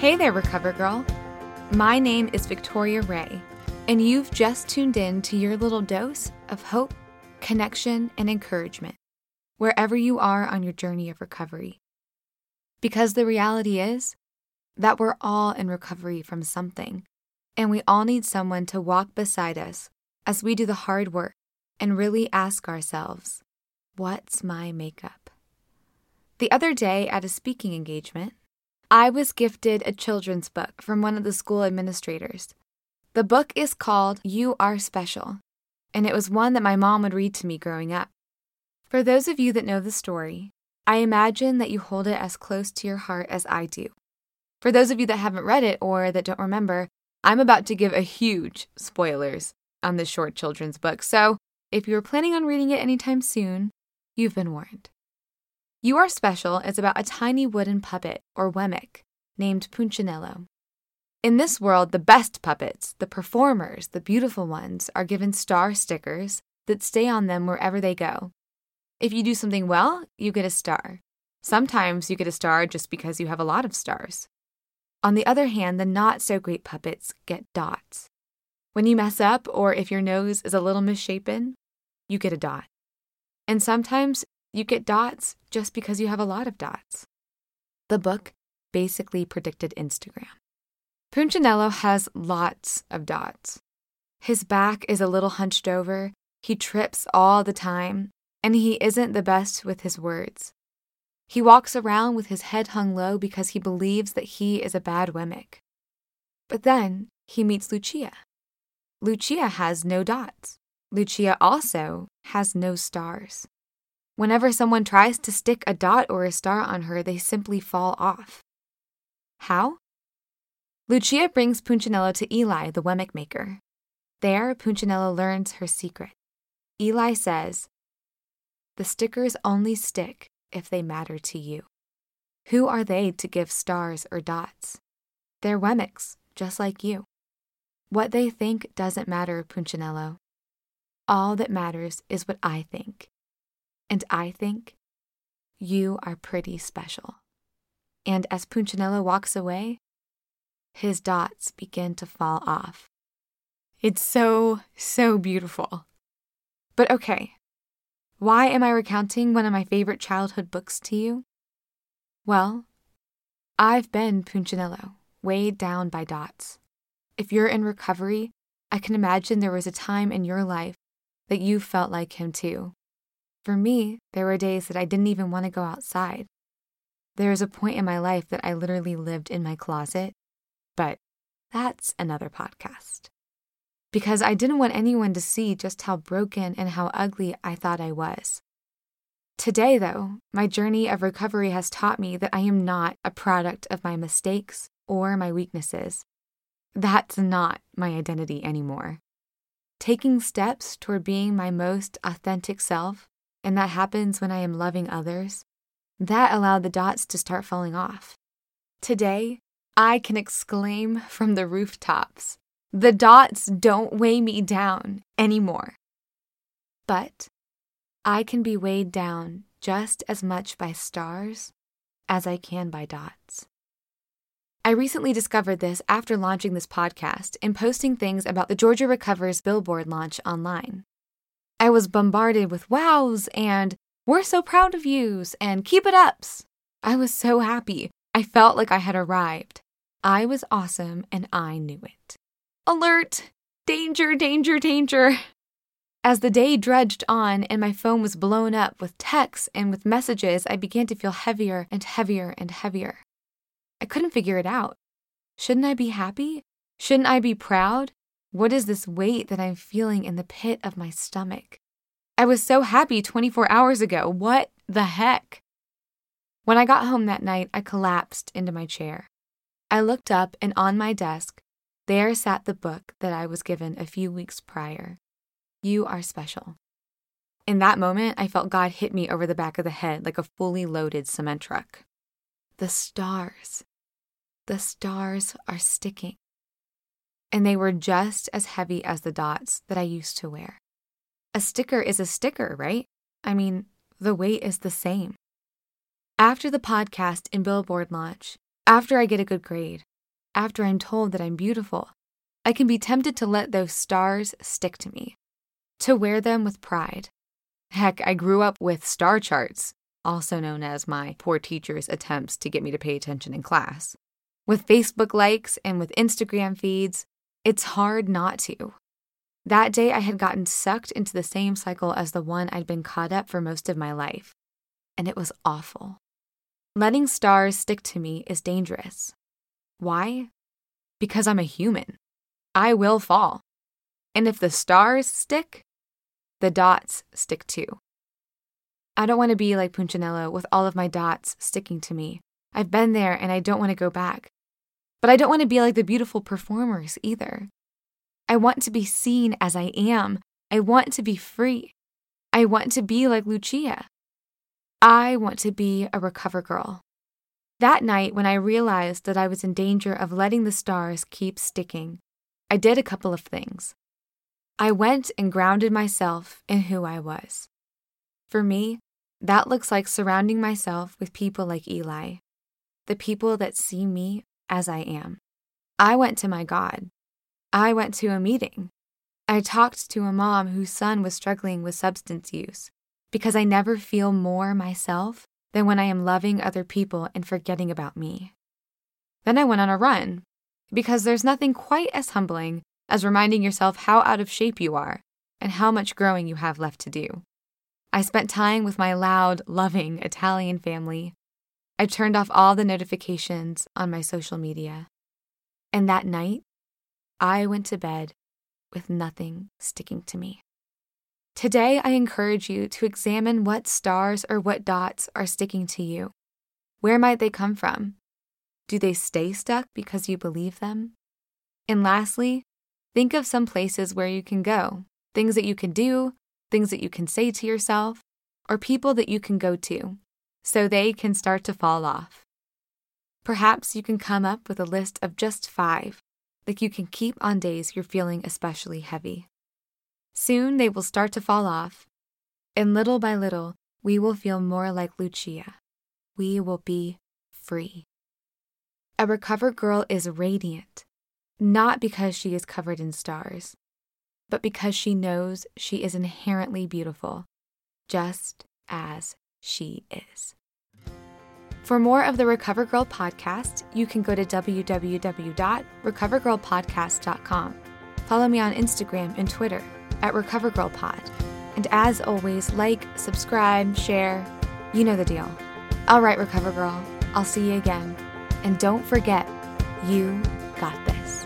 Hey there, Recover Girl. My name is Victoria Ray, and you've just tuned in to your little dose of hope, connection, and encouragement, wherever you are on your journey of recovery. Because the reality is that we're all in recovery from something, and we all need someone to walk beside us as we do the hard work and really ask ourselves, what's my makeup? The other day at a speaking engagement, I was gifted a children's book from one of the school administrators. The book is called You Are Special, and it was one that my mom would read to me growing up. For those of you that know the story, I imagine that you hold it as close to your heart as I do. For those of you that haven't read it or that don't remember, I'm about to give a huge spoilers on this short children's book, so if you're planning on reading it anytime soon, you've been warned. You Are Special is about a tiny wooden puppet, or Wemmick, named Punchinello. In this world, the best puppets, the performers, the beautiful ones, are given star stickers that stay on them wherever they go. If you do something well, you get a star. Sometimes you get a star just because you have a lot of stars. On the other hand, the not so great puppets get dots. When you mess up, or if your nose is a little misshapen, you get a dot. And sometimes you get dots just because you have a lot of dots. The book basically predicted Instagram. Punchinello has lots of dots. His back is a little hunched over, he trips all the time, and he isn't the best with his words. He walks around with his head hung low because he believes that he is a bad Wemmick. But then he meets Lucia. Lucia has no dots. Lucia also has no stars. Whenever someone tries to stick a dot or a star on her, they simply fall off. How? Lucia brings Punchinello to Eli, the Wemmick maker. There, Punchinello learns her secret. Eli says, The stickers only stick if they matter to you. Who are they to give stars or dots? They're Wemmicks, just like you. What they think doesn't matter, Punchinello. All that matters is what I think. And I think you are pretty special. And as Punchinello walks away, his dots begin to fall off. It's so, so beautiful. But okay, why am I recounting one of my favorite childhood books to you? Well, I've been Punchinello, weighed down by dots. If you're in recovery, I can imagine there was a time in your life that you felt like him too. For me, there were days that I didn't even want to go outside. There was a point in my life that I literally lived in my closet, but that's another podcast. Because I didn't want anyone to see just how broken and how ugly I thought I was. Today, though, my journey of recovery has taught me that I am not a product of my mistakes or my weaknesses. That's not my identity anymore. Taking steps toward being my most authentic self and that happens when I am loving others, that allowed the dots to start falling off. Today, I can exclaim from the rooftops the dots don't weigh me down anymore. But I can be weighed down just as much by stars as I can by dots. I recently discovered this after launching this podcast and posting things about the Georgia Recovers billboard launch online. I was bombarded with wows and we're so proud of yous and keep it ups. I was so happy. I felt like I had arrived. I was awesome and I knew it. Alert! Danger, danger, danger! As the day drudged on and my phone was blown up with texts and with messages, I began to feel heavier and heavier and heavier. I couldn't figure it out. Shouldn't I be happy? Shouldn't I be proud? What is this weight that I'm feeling in the pit of my stomach? I was so happy 24 hours ago. What the heck? When I got home that night, I collapsed into my chair. I looked up, and on my desk, there sat the book that I was given a few weeks prior. You are special. In that moment, I felt God hit me over the back of the head like a fully loaded cement truck. The stars. The stars are sticking and they were just as heavy as the dots that I used to wear. A sticker is a sticker, right? I mean, the weight is the same. After the podcast and billboard launch, after I get a good grade, after I'm told that I'm beautiful, I can be tempted to let those stars stick to me, to wear them with pride. Heck, I grew up with star charts, also known as my poor teacher's attempts to get me to pay attention in class. With Facebook likes and with Instagram feeds, it's hard not to. That day, I had gotten sucked into the same cycle as the one I'd been caught up for most of my life, and it was awful. Letting stars stick to me is dangerous. Why? Because I'm a human. I will fall. And if the stars stick, the dots stick too. I don't want to be like Punchinello with all of my dots sticking to me. I've been there and I don't want to go back. But I don't want to be like the beautiful performers either. I want to be seen as I am. I want to be free. I want to be like Lucia. I want to be a recover girl. That night, when I realized that I was in danger of letting the stars keep sticking, I did a couple of things. I went and grounded myself in who I was. For me, that looks like surrounding myself with people like Eli, the people that see me as I am. I went to my God, I went to a meeting. I talked to a mom whose son was struggling with substance use because I never feel more myself than when I am loving other people and forgetting about me. Then I went on a run because there's nothing quite as humbling as reminding yourself how out of shape you are and how much growing you have left to do. I spent time with my loud, loving Italian family. I turned off all the notifications on my social media. And that night, I went to bed with nothing sticking to me. Today, I encourage you to examine what stars or what dots are sticking to you. Where might they come from? Do they stay stuck because you believe them? And lastly, think of some places where you can go, things that you can do, things that you can say to yourself, or people that you can go to, so they can start to fall off. Perhaps you can come up with a list of just five like you can keep on days you're feeling especially heavy. Soon they will start to fall off, and little by little, we will feel more like Lucia. We will be free. A Recover Girl is radiant, not because she is covered in stars, but because she knows she is inherently beautiful, just as she is. For more of the Recover Girl podcast, you can go to www.recovergirlpodcast.com. Follow me on Instagram and Twitter at RecoverGirlPod. And as always, like, subscribe, share. You know the deal. All right, Recover Girl, I'll see you again. And don't forget, you got this.